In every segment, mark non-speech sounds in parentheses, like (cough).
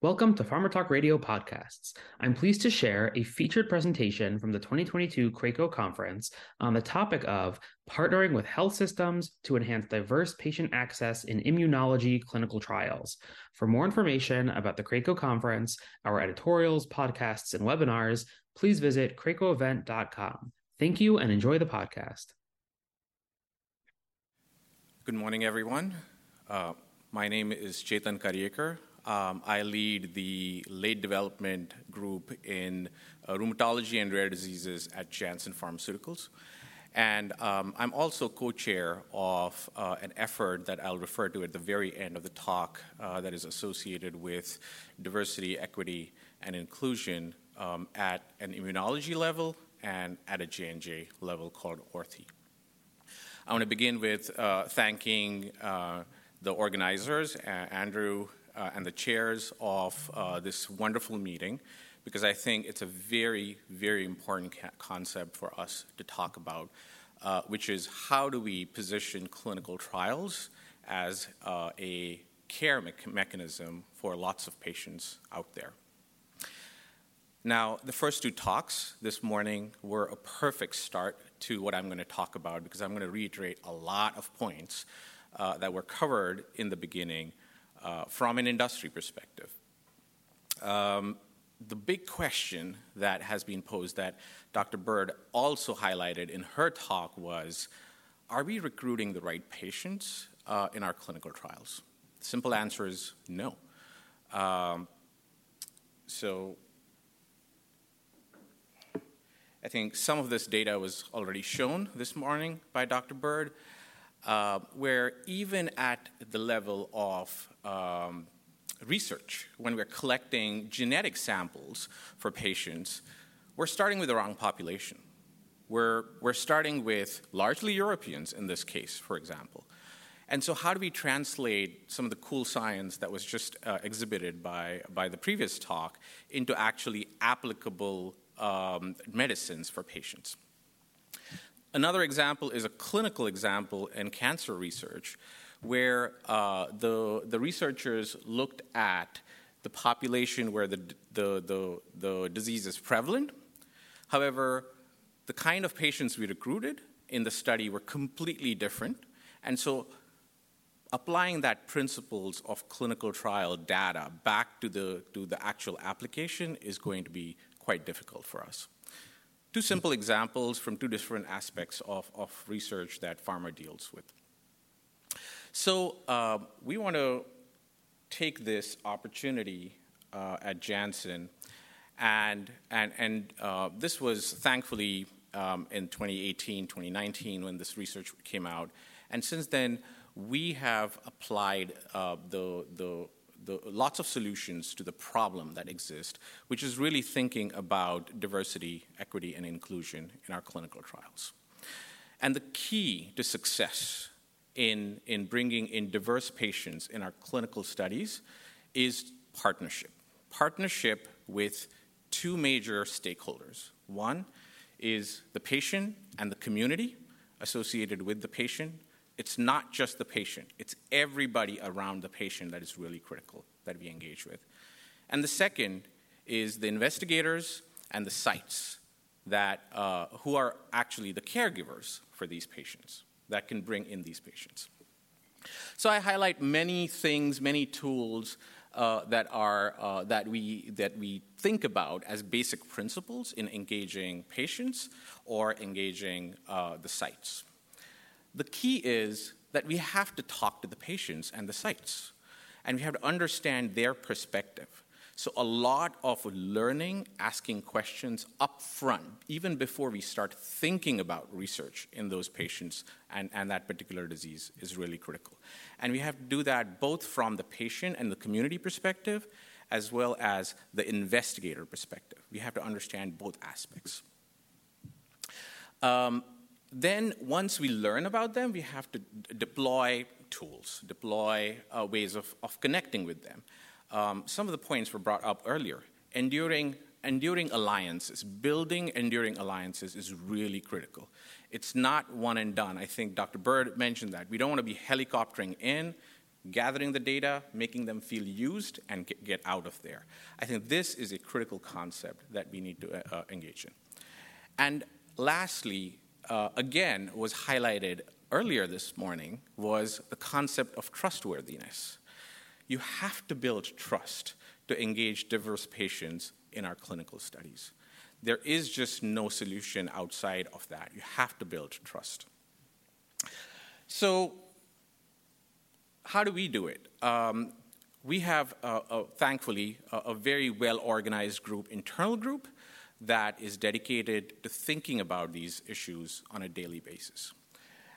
Welcome to Pharma Talk Radio podcasts. I'm pleased to share a featured presentation from the 2022 CRACO conference on the topic of partnering with health systems to enhance diverse patient access in immunology clinical trials. For more information about the CRACO conference, our editorials, podcasts, and webinars, please visit cracoevent.com. Thank you and enjoy the podcast. Good morning, everyone. Uh, my name is Chetan Karyekar. Um, I lead the late development group in uh, rheumatology and rare diseases at Janssen Pharmaceuticals. And um, I'm also co chair of uh, an effort that I'll refer to at the very end of the talk uh, that is associated with diversity, equity, and inclusion um, at an immunology level and at a J&J level called ORTHE. I want to begin with uh, thanking uh, the organizers, Andrew uh, and the chairs of uh, this wonderful meeting because I think it's a very, very important ca- concept for us to talk about, uh, which is how do we position clinical trials as uh, a care me- mechanism for lots of patients out there. Now, the first two talks this morning were a perfect start to what I'm going to talk about because I'm going to reiterate a lot of points uh, that were covered in the beginning uh, from an industry perspective. Um, the big question that has been posed that Dr. Bird also highlighted in her talk was Are we recruiting the right patients uh, in our clinical trials? Simple answer is no. Um, so, I think some of this data was already shown this morning by Dr. Bird, uh, where even at the level of um, research, when we're collecting genetic samples for patients, we're starting with the wrong population. We're, we're starting with largely Europeans in this case, for example. And so, how do we translate some of the cool science that was just uh, exhibited by, by the previous talk into actually applicable um, medicines for patients? Another example is a clinical example in cancer research where uh, the, the researchers looked at the population where the, the, the, the disease is prevalent. However, the kind of patients we recruited in the study were completely different. And so applying that principles of clinical trial data back to the, to the actual application is going to be quite difficult for us. Two simple examples from two different aspects of, of research that pharma deals with. So uh, we want to take this opportunity uh, at Janssen, and and and uh, this was thankfully um, in 2018, 2019 when this research came out, and since then we have applied uh, the the the, lots of solutions to the problem that exists, which is really thinking about diversity, equity, and inclusion in our clinical trials. And the key to success in, in bringing in diverse patients in our clinical studies is partnership. Partnership with two major stakeholders. One is the patient and the community associated with the patient. It's not just the patient, it's everybody around the patient that is really critical that we engage with. And the second is the investigators and the sites that, uh, who are actually the caregivers for these patients that can bring in these patients. So I highlight many things, many tools uh, that are uh, that we that we think about as basic principles in engaging patients or engaging uh, the sites. The key is that we have to talk to the patients and the sites, and we have to understand their perspective. So, a lot of learning, asking questions up front, even before we start thinking about research in those patients and, and that particular disease, is really critical. And we have to do that both from the patient and the community perspective, as well as the investigator perspective. We have to understand both aspects. Um, then, once we learn about them, we have to deploy tools, deploy uh, ways of, of connecting with them um, some of the points were brought up earlier. Enduring, enduring alliances, building enduring alliances is really critical. It's not one and done. I think Dr. Bird mentioned that. We don't want to be helicoptering in gathering the data, making them feel used, and get, get out of there. I think this is a critical concept that we need to uh, engage in. And lastly, uh, again, was highlighted earlier this morning was the concept of trustworthiness. You have to build trust to engage diverse patients in our clinical studies. There is just no solution outside of that. You have to build trust. So, how do we do it? Um, we have, uh, uh, thankfully, a, a very well organized group, internal group, that is dedicated to thinking about these issues on a daily basis.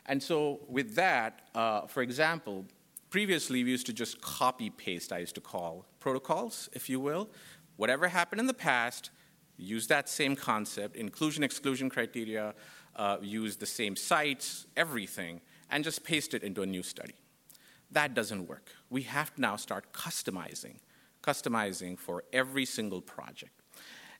And so, with that, uh, for example, previously we used to just copy paste, I used to call protocols, if you will. Whatever happened in the past, use that same concept, inclusion exclusion criteria, uh, use the same sites, everything, and just paste it into a new study. That doesn't work. We have to now start customizing, customizing for every single project.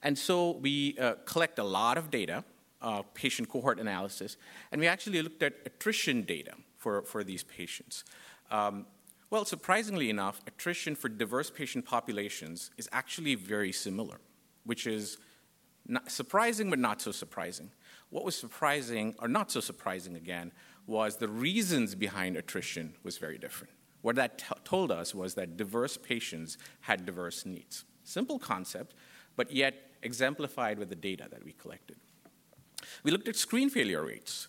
And so we uh, collect a lot of data, uh, patient cohort analysis, and we actually looked at attrition data for, for these patients. Um, well, surprisingly enough, attrition for diverse patient populations is actually very similar, which is surprising but not so surprising. What was surprising, or not so surprising again, was the reasons behind attrition was very different. What that t- told us was that diverse patients had diverse needs. Simple concept, but yet exemplified with the data that we collected. We looked at screen failure rates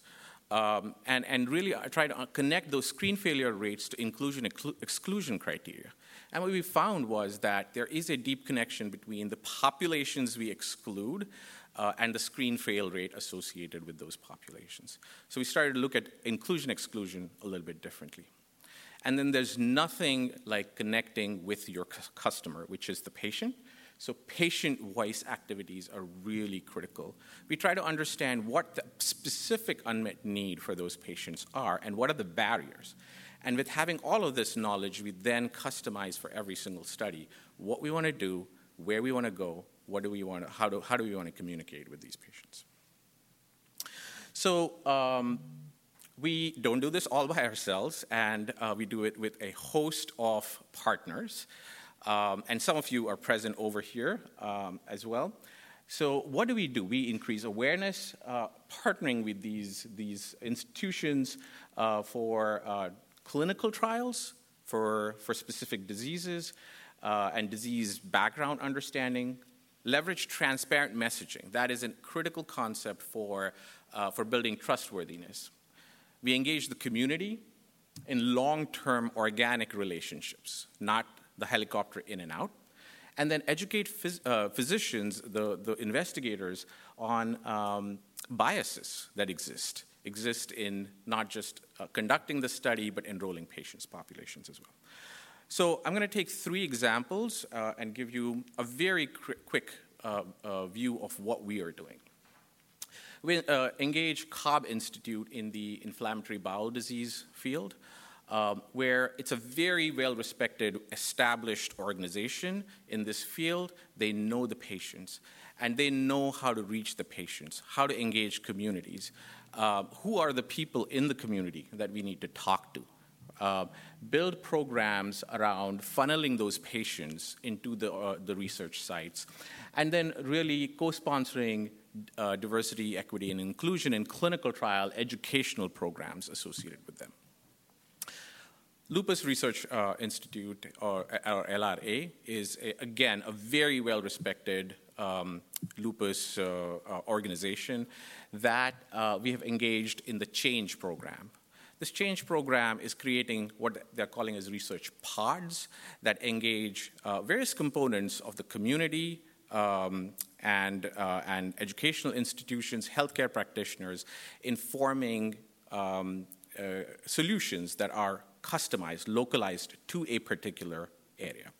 um, and, and really tried to connect those screen failure rates to inclusion exclusion criteria. And what we found was that there is a deep connection between the populations we exclude uh, and the screen fail rate associated with those populations. So we started to look at inclusion exclusion a little bit differently. And then there's nothing like connecting with your customer, which is the patient, so, patient voice activities are really critical. We try to understand what the specific unmet need for those patients are and what are the barriers. And with having all of this knowledge, we then customize for every single study what we want to do, where we want to go, what do we want to, how, do, how do we want to communicate with these patients. So, um, we don't do this all by ourselves, and uh, we do it with a host of partners. Um, and some of you are present over here um, as well. So, what do we do? We increase awareness, uh, partnering with these, these institutions uh, for uh, clinical trials for, for specific diseases uh, and disease background understanding. Leverage transparent messaging. That is a critical concept for, uh, for building trustworthiness. We engage the community in long term organic relationships, not the helicopter in and out, and then educate phys- uh, physicians, the, the investigators, on um, biases that exist, exist in not just uh, conducting the study, but enrolling patients' populations as well. So I'm going to take three examples uh, and give you a very qu- quick uh, uh, view of what we are doing. We uh, engage Cobb Institute in the inflammatory bowel disease field um, where it's a very well respected, established organization in this field. They know the patients and they know how to reach the patients, how to engage communities. Uh, who are the people in the community that we need to talk to? Uh, build programs around funneling those patients into the, uh, the research sites, and then really co sponsoring uh, diversity, equity, and inclusion in clinical trial educational programs associated with them. Lupus Research uh, Institute, or, or, LRA, is a, again a very well respected um, lupus uh, uh, organization that uh, we have engaged in the change program. This change program is creating what they're calling as research pods that engage uh, various components of the community um, and, uh, and educational institutions, healthcare practitioners, in forming um, solutions that are customized, localized to a particular area.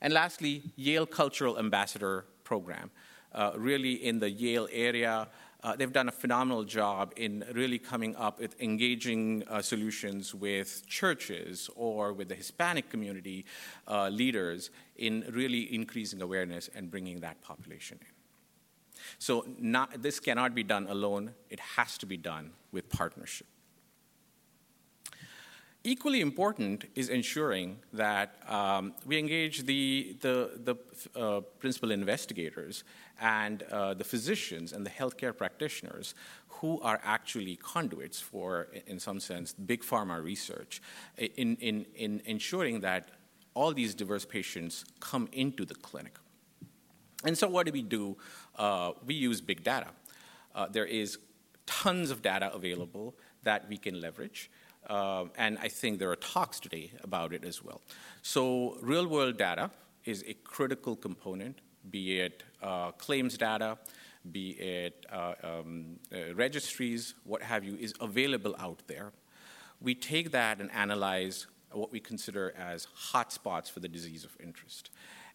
And lastly, Yale Cultural Ambassador Program. Uh, really, in the Yale area, uh, they've done a phenomenal job in really coming up with engaging uh, solutions with churches or with the Hispanic community uh, leaders in really increasing awareness and bringing that population in. So, not, this cannot be done alone, it has to be done with partnership. Equally important is ensuring that um, we engage the, the, the uh, principal investigators and uh, the physicians and the healthcare practitioners who are actually conduits for, in some sense, big pharma research in, in, in ensuring that all these diverse patients come into the clinic. And so, what do we do? Uh, we use big data. Uh, there is tons of data available that we can leverage. Uh, and I think there are talks today about it as well. So, real world data is a critical component, be it uh, claims data, be it uh, um, uh, registries, what have you, is available out there. We take that and analyze what we consider as hotspots for the disease of interest.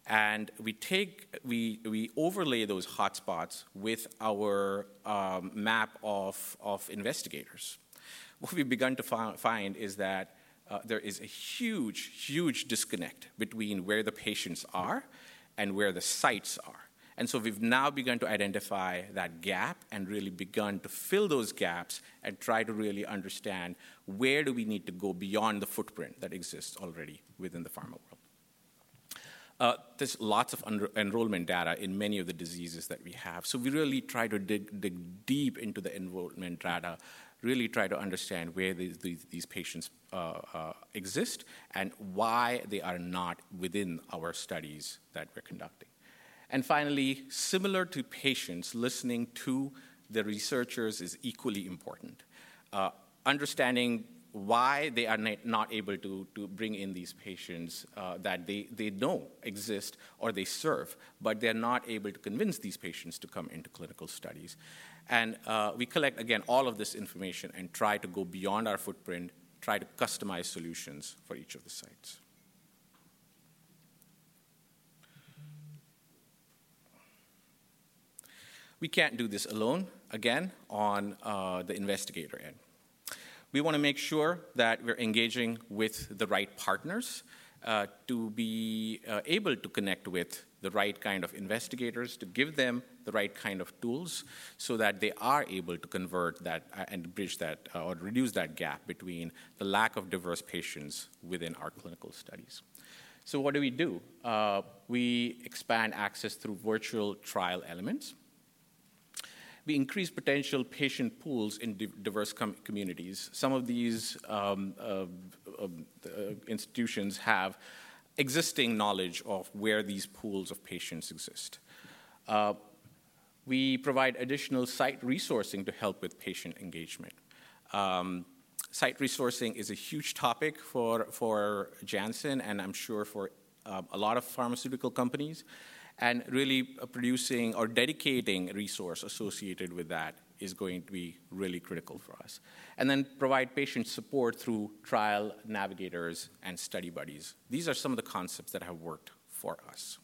And we take, we, we overlay those hotspots with our um, map of, of investigators what we've begun to find is that uh, there is a huge, huge disconnect between where the patients are and where the sites are. And so we've now begun to identify that gap and really begun to fill those gaps and try to really understand where do we need to go beyond the footprint that exists already within the pharma world. Uh, there's lots of enrollment data in many of the diseases that we have. So we really try to dig, dig deep into the enrollment data really try to understand where these, these, these patients uh, uh, exist and why they are not within our studies that we're conducting. And finally, similar to patients, listening to the researchers is equally important. Uh, understanding why they are not able to, to bring in these patients uh, that they, they know exist or they serve, but they're not able to convince these patients to come into clinical studies. And uh, we collect, again, all of this information and try to go beyond our footprint, try to customize solutions for each of the sites. We can't do this alone, again, on uh, the investigator end. We want to make sure that we're engaging with the right partners uh, to be uh, able to connect with the right kind of investigators, to give them the right kind of tools so that they are able to convert that uh, and bridge that uh, or reduce that gap between the lack of diverse patients within our clinical studies. So, what do we do? Uh, we expand access through virtual trial elements. We increase potential patient pools in diverse com- communities. Some of these um, uh, uh, institutions have existing knowledge of where these pools of patients exist. Uh, we provide additional site resourcing to help with patient engagement. Um, site resourcing is a huge topic for, for Janssen and I'm sure for uh, a lot of pharmaceutical companies. And really uh, producing or dedicating resource associated with that is going to be really critical for us. And then provide patient support through trial navigators and study buddies. These are some of the concepts that have worked for us.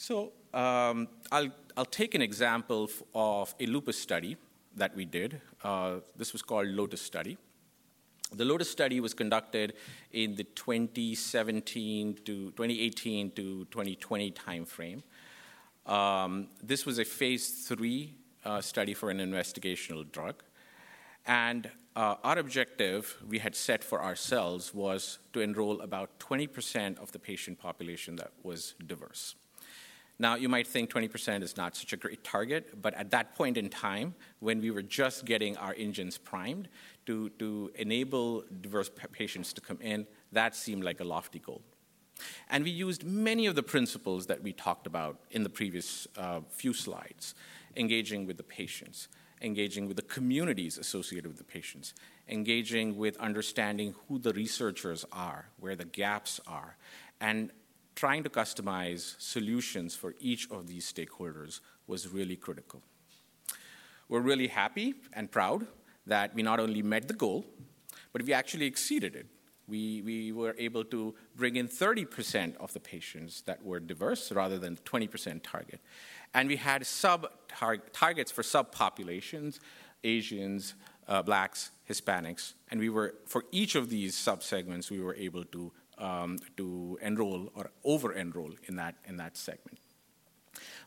So um, I'll, I'll take an example of a lupus study that we did. Uh, this was called Lotus Study. The Lotus study was conducted in the 2017 to 2018 to 2020 timeframe. Um, this was a phase three uh, study for an investigational drug. And uh, our objective we had set for ourselves was to enroll about 20% of the patient population that was diverse. Now, you might think 20% is not such a great target, but at that point in time, when we were just getting our engines primed to, to enable diverse patients to come in, that seemed like a lofty goal. And we used many of the principles that we talked about in the previous uh, few slides engaging with the patients, engaging with the communities associated with the patients, engaging with understanding who the researchers are, where the gaps are, and trying to customize solutions for each of these stakeholders was really critical. We're really happy and proud that we not only met the goal, but we actually exceeded it we, we were able to bring in 30% of the patients that were diverse rather than 20% target. And we had sub targets for subpopulations Asians, uh, blacks, Hispanics, and we were, for each of these subsegments, we were able to, um, to enroll or over enroll in that, in that segment.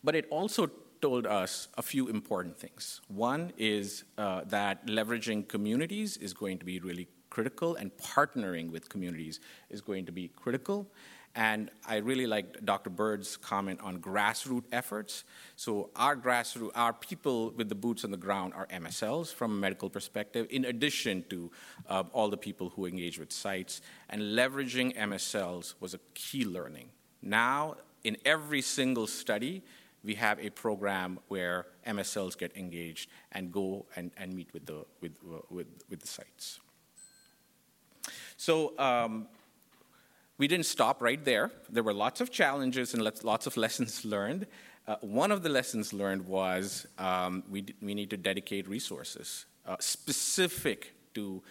But it also told us a few important things. One is uh, that leveraging communities is going to be really critical, and partnering with communities is going to be critical. And I really liked Dr. Bird's comment on grassroots efforts. So our grassroots, our people with the boots on the ground are MSLs from a medical perspective, in addition to uh, all the people who engage with sites. And leveraging MSLs was a key learning. Now, in every single study, we have a program where MSLs get engaged and go and, and meet with the, with, uh, with, with the sites. So um, we didn't stop right there. There were lots of challenges and lots of (laughs) lessons learned. Uh, one of the lessons learned was um, we, we need to dedicate resources uh, specific to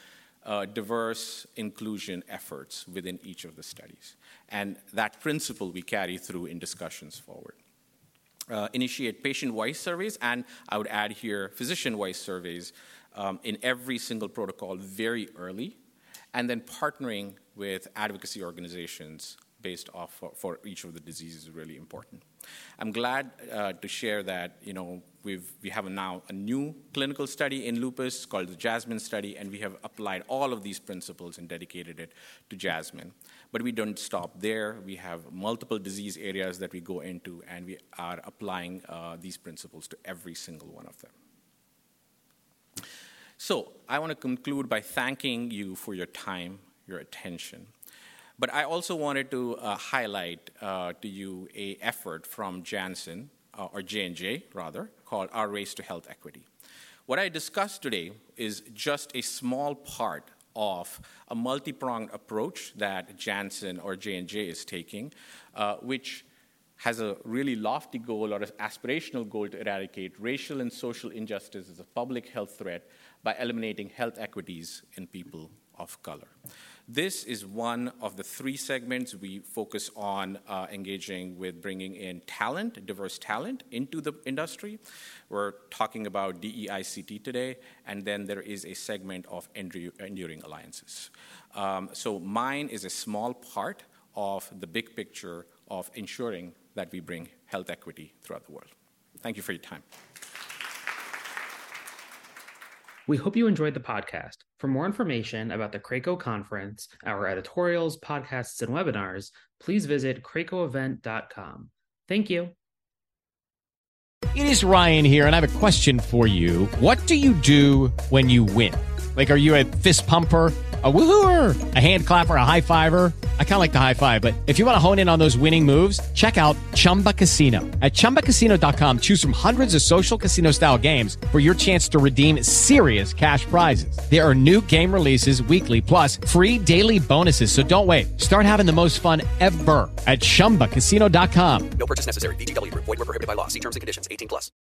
uh, diverse inclusion efforts within each of the studies. And that principle we carry through in discussions forward. Uh, initiate patient voice surveys, and I would add here physician voice surveys um, in every single protocol very early and then partnering with advocacy organizations based off for, for each of the diseases is really important. I'm glad uh, to share that you know we've we have now a new clinical study in lupus called the Jasmine study, and we have applied all of these principles and dedicated it to Jasmine. But we don't stop there. We have multiple disease areas that we go into, and we are applying uh, these principles to every single one of them. So I want to conclude by thanking you for your time, your attention. But I also wanted to uh, highlight uh, to you a effort from Janssen, uh, or J&J rather, called Our Race to Health Equity. What I discussed today is just a small part of a multi-pronged approach that Janssen or J&J is taking, uh, which has a really lofty goal or an aspirational goal to eradicate racial and social injustice as a public health threat by eliminating health equities in people of color. This is one of the three segments we focus on uh, engaging with bringing in talent, diverse talent, into the industry. We're talking about DEICT today, and then there is a segment of enduring alliances. Um, so, mine is a small part of the big picture of ensuring that we bring health equity throughout the world. Thank you for your time. We hope you enjoyed the podcast. For more information about the CRACO conference, our editorials, podcasts, and webinars, please visit cracoevent.com. Thank you. It is Ryan here, and I have a question for you. What do you do when you win? Like, are you a fist pumper? a woohooer, a hand clapper, a high fiver. I kind of like the high five, but if you want to hone in on those winning moves, check out Chumba Casino. At ChumbaCasino.com, choose from hundreds of social casino style games for your chance to redeem serious cash prizes. There are new game releases weekly, plus free daily bonuses. So don't wait. Start having the most fun ever at ChumbaCasino.com. No purchase necessary. VGW. Void were prohibited by law. See terms and conditions. 18 plus.